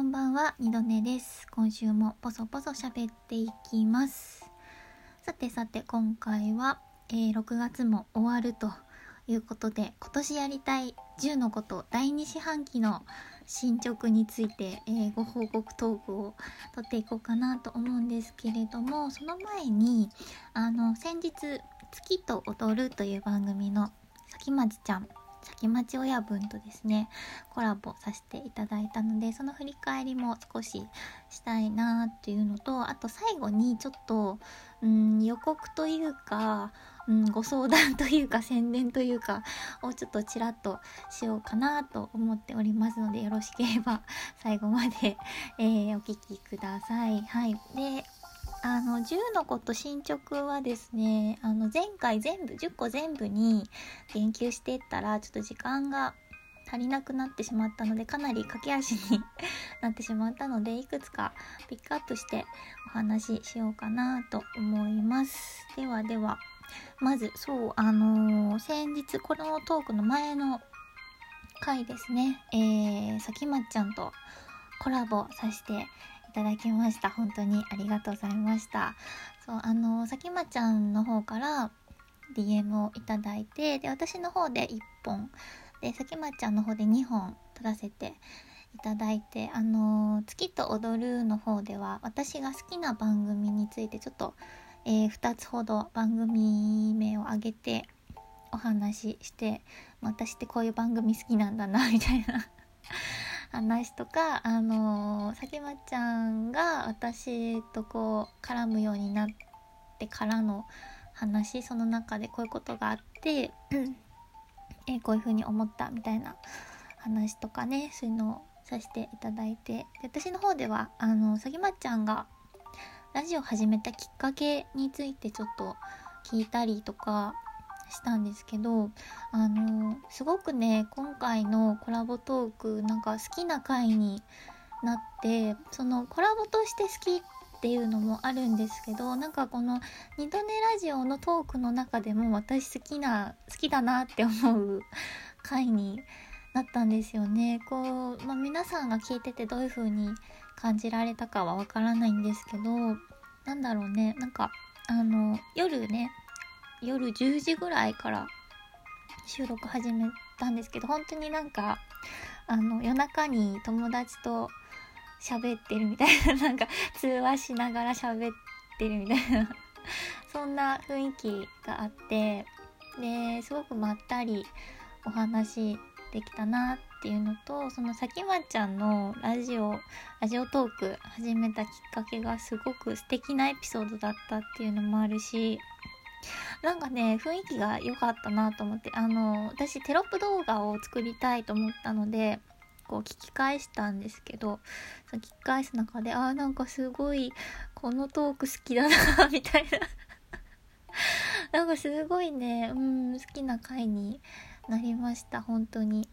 こんばんは、二度寝です。今週もポソポソ喋っていきます。さてさて、今回は、えー6月も終わるということで、今年やりたい10のこと第2四半期の進捗について、えーご報告トークを取っていこうかなと思うんですけれども、その前に、あの、先日、月と踊るという番組の先町ちゃん、先町親分とですね、コラボさせていただいたのでその振り返りも少ししたいなっていうのとあと最後にちょっと、うん、予告というか、うん、ご相談というか宣伝というかをちょっとちらっとしようかなと思っておりますのでよろしければ最後まで、えーお聞きください。はい、であの10のこと進捗はですねあの前回全部10個全部に言及していったらちょっと時間が足りなくなってしまったのでかなり駆け足に なってしまったのでいくつかピックアップしてお話ししようかなと思います。ではではまずそうあのー先日このトークの前の回ですねえー、さきまっちゃんとコラボさせていただきました。本当にありがとうございました。そうあのさきまちゃんの方から DM をいただいてで私の方で1本でさきまちゃんの方で2本撮らせていただいてあの月と踊る」の方では私が好きな番組についてちょっと、え2つほど番組名を挙げてお話しして私ってこういう番組好きなんだなみたいな話とかあのーさきまちゃんが私とこう絡むようになってからの話その中でこういうことがあって えこういう風に思ったみたいな話とかねそういうのをさせていただいてで私の方ではあのさぎまっちゃんがラジオ始めたきっかけについてちょっと聞いたりとかしたんですけどあのすごくね今回のコラボトークなんか好きな回になってそのコラボとして好きっていうのもあるんですけどなんかこの「二度寝ラジオ」のトークの中でも私好きな好きだなって思う回になったんですよね。こう、まあ、皆さんが聞いててどういう風に感じられたかはわからないんですけどなんだろうねなんかあの夜ね夜10時ぐらいから収録始めたんですけど本当になんかあの夜中に友達と喋ってるみたいな なんか通話しながら喋ってるみたいな そんな雰囲気があってですごくまったりお話できたなっていうのとそのさきまちゃんのラジオラジオトーク始めたきっかけがすごく素敵なエピソードだったっていうのもあるしなんかね雰囲気が良かったなと思ってあの私テロップ動画を作りたいと思ったのでこう聞き返したんですけどその聞き返す中であーなんかすごいこのトーク好きだなみたいな。なんかすごいねうん好きな回になりました本当に。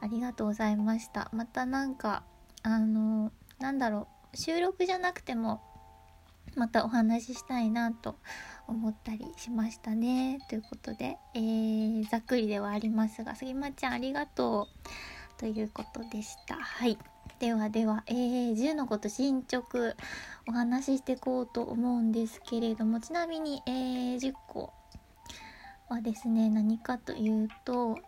ありがとうございました。またなんかあのなんだろう収録じゃなくてもまたお話ししたいなと思ったりしましたね。ということで、えーざっくりではありますが杉間ちゃんありがとうということでした。はい。ではでは、えー、10のこと進捗お話ししていこうと思うんですけれどもちなみに、えー10個はですね何かというと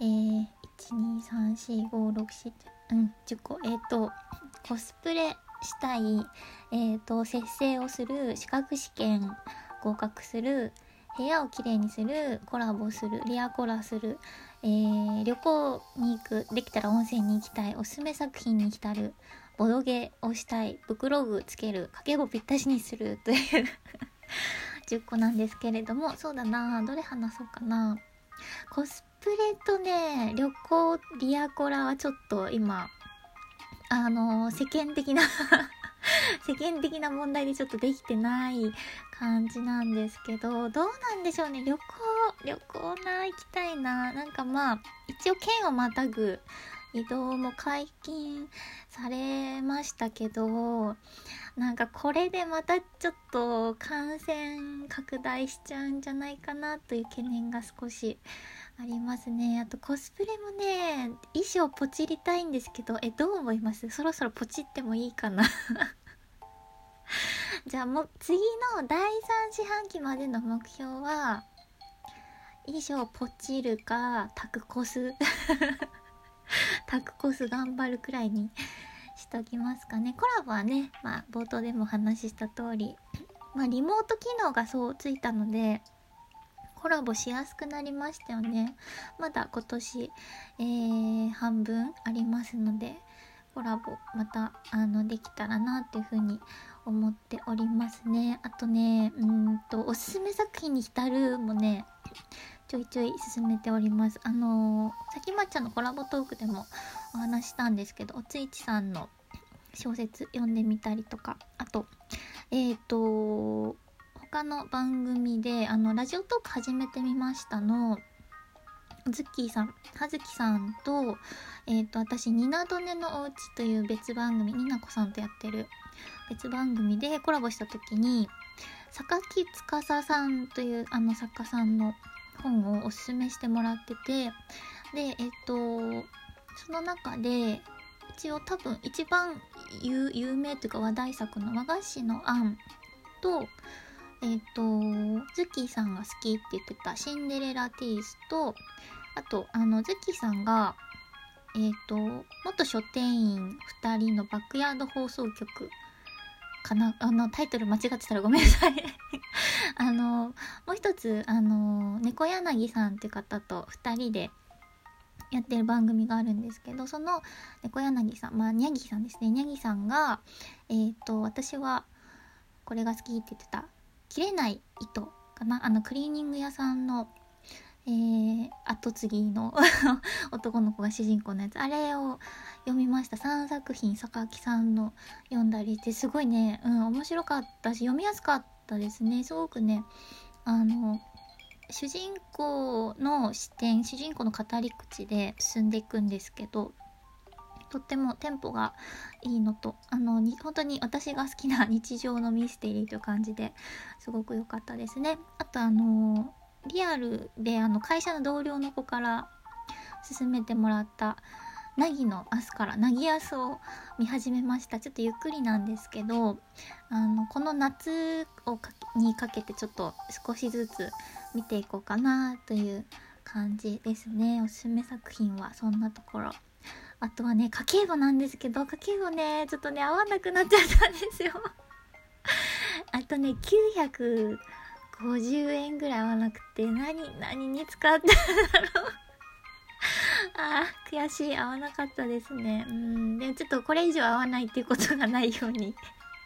えー、1234567うん10個えっ、とコスプレしたいえー、と節制をする資格試験合格する部屋をきれいにするコラボするリアコラする、えー旅行に行くできたら温泉に行きたいおすすめ作品に浸るボドゲをしたいブクログつける掛け語ぴったしにするという 10個なんですけれどもそうだなどれ話そうかな。コスプレとね旅行リアコラはちょっと今あの世間的な 世間的な問題でちょっとできてない感じなんですけどどうなんでしょうね。旅行旅行な行きたいな。なんかまあ一応県をまたぐ移動も解禁されましたけどなんかこれでまたちょっと感染拡大しちゃうんじゃないかなという懸念が少しありますね。あとコスプレもね衣装ポチりたいんですけどえどう思います？そろそろポチってもいいかな。じゃあもう次の第3四半期までの目標は衣装ポチるかタクコス？タクコス頑張るくらいにしときますかね。コラボはねまあ冒頭でもお話しした通りまあリモート機能がそうついたのでコラボしやすくなりましたよね。まだ今年、えー、半分ありますのでコラボまたあのできたらなっていうふうに思っておりますね。あとねうんとおすすめ作品に浸るもねちょいちょい進めております。あのー、さきまっちゃんのコラボトークでもお話したんですけどおついちさんの小説読んでみたりとかあとえっ、ー、と他の番組であのラジオトーク始めてみましたのズッキーさん、はずきさんと、えっ、ー、と、私、ニナドネのおうちという別番組、ニナコさんとやってる別番組でコラボした時に、榊司さんというあの作家さんの本をおすすめしてもらってて、で、えっ、ー、と、その中で、一応多分一番有名というか話題作の和菓子のあんと、えっ、ー、と、ズッキーさんが好きって言ってたシンデレラティースと、あと、あの、ズッキーさんが、えっ、ー、と、元書店員2人のバックヤード放送局かなあの、タイトル間違ってたらごめんなさい あの、もう一つ、あの、猫柳さんって方と2人でやってる番組があるんですけど、その猫柳さん、まあ、にゃぎさんですね。にゃぎさんが、えっ、ー、と、私はこれが好きって言ってた切れない糸かな？あのクリーニング屋さんのえー、後継ぎの 男の子が主人公のやつ。あれを読みました。3作品榊さんの読んだりしてすごいね、うん、面白かったし読みやすかったですね。すごくねあの主人公の視点主人公の語り口で進んでいくんですけどとってもテンポがいいのとあのに本当に私が好きな 日常のミステリーという感じですごく良かったですね。あとあのリアルであの会社の同僚の子から勧めてもらったナギの明日からナギアスを見始めました。ちょっとゆっくりなんですけどあのこの夏をにかけてちょっと少しずつ見ていこうかなという感じですね。おすすめ作品はそんなところ。あとはね、家計簿なんですけど、家計簿ね、ちょっとね、合わなくなっちゃったんですよ あとね、950円ぐらい合わなくて、何、何に使ったんだろう あー、悔しい。合わなかったですね。うん。でちょっとこれ以上合わないっていうことがないように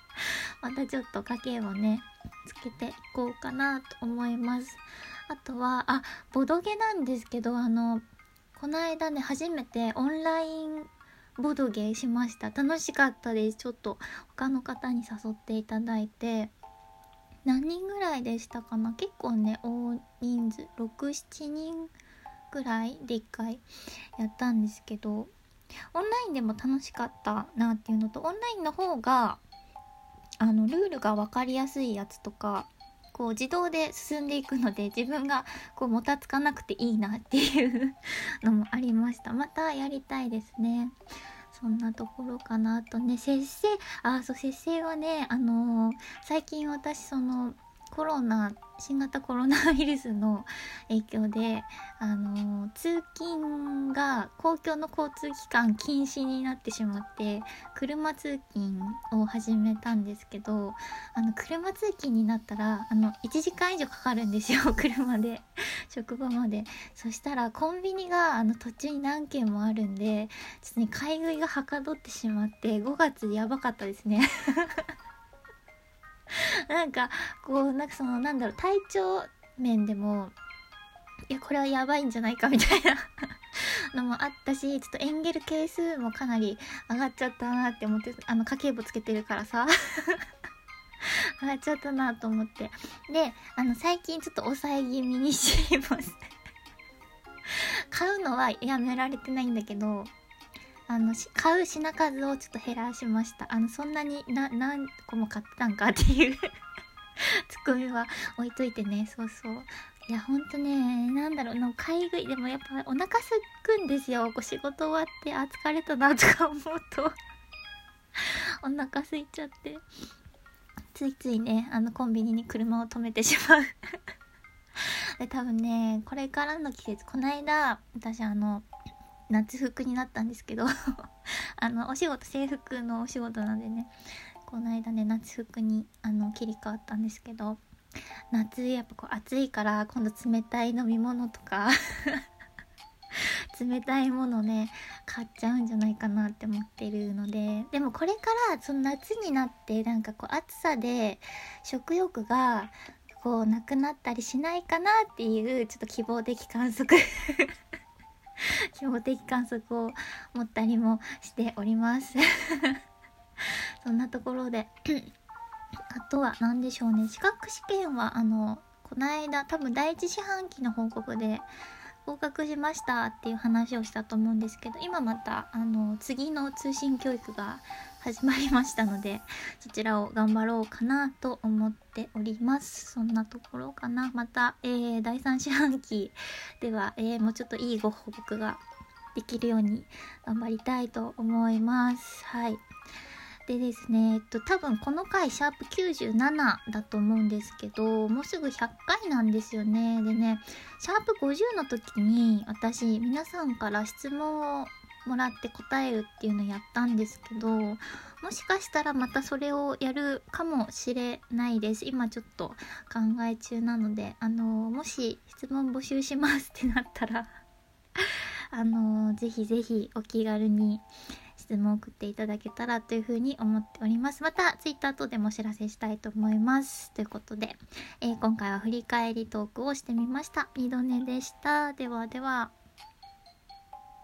またちょっと家計簿ね、つけていこうかなと思います。あとは、あ、ボドゲなんですけど、あの、この間ね初めてオンラインボドゲしました。楽しかったです。ちょっと他の方に誘っていただいて。何人ぐらいでしたかな？結構ね大人数。67人ぐらいで1回やったんですけど。オンラインでも楽しかったなっていうのとオンラインの方があのルールが分かりやすいやつとかこう自動で進んでいくので自分がこうもたつかなくていいなっていうのもありました。またやりたいですね。そんなところかなとね。節制あそう節制はねあのー、最近私そのコロナ新型コロナウイルスの影響で、あの通勤が公共の交通機関禁止になってしまって車通勤を始めたんですけどあの車通勤になったらあの1時間以上かかるんですよ 車で職場まで。そしたらコンビニがあの途中に何軒もあるんでちょっとね買い食いがはかどってしまって5月やばかったですね。なんかこうなんかそのなんだろう体調面でもいやこれはやばいんじゃないかみたいな のもあったしちょっとエンゲル係数もかなり上がっちゃったなって思ってあの家計簿つけてるからさ。上がっちゃったなと思って。であの最近ちょっと抑え気味にしています。買うのはやめられてないんだけどあの買う品数をちょっと減らしました。あのそんなに何個も買ったんかっていう ツッコミは置いといてね。そうそう。いやほんとねなんだろう。の買い食いでもやっぱお腹すくんですよ。こう仕事終わってあ疲れたなとか思うと。お腹空いちゃって。ついついねあのコンビニに車を止めてしまう。で多分ねこれからの季節この間私あの夏服になったんですけど あのお仕事制服のお仕事なんでねこの間ね夏服にあの切り替わったんですけど夏やっぱこう暑いから今度冷たい飲み物とか 冷たいものね買っちゃうんじゃないかなって思ってるのででもこれからその夏になってなんかこう暑さで食欲がこうなくなったりしないかなっていうちょっと希望的観測。標的観測を持ったりもしております。そんなところで あとは何でしょうね。資格試験はあのこの間多分第一四半期の報告で合格しましたっていう話をしたと思うんですけど今またあの次の通信教育が始まりましたのでそちらを頑張ろうかなと思っております。そんなところかな。また、えー、第3四半期では、えー、もうちょっといいご報告ができるように頑張りたいと思います。はい。でですね、えっと、多分この回、シャープ97だと思うんですけど、もうすぐ100回なんですよね。でね、シャープ50の時に、私、皆さんから質問をもらって答えるっていうのをやったんですけど、もしかしたらまたそれをやるかもしれないです。今ちょっと考え中なので、あの、もし質問募集しますってなったら あの、ぜひぜひお気軽に質問送っていただけたらというふうに思っております。また、ツイッター等でもお知らせしたいと思います。ということで、えー、今回は振り返りトークをしてみました。二度寝でした。ではでは。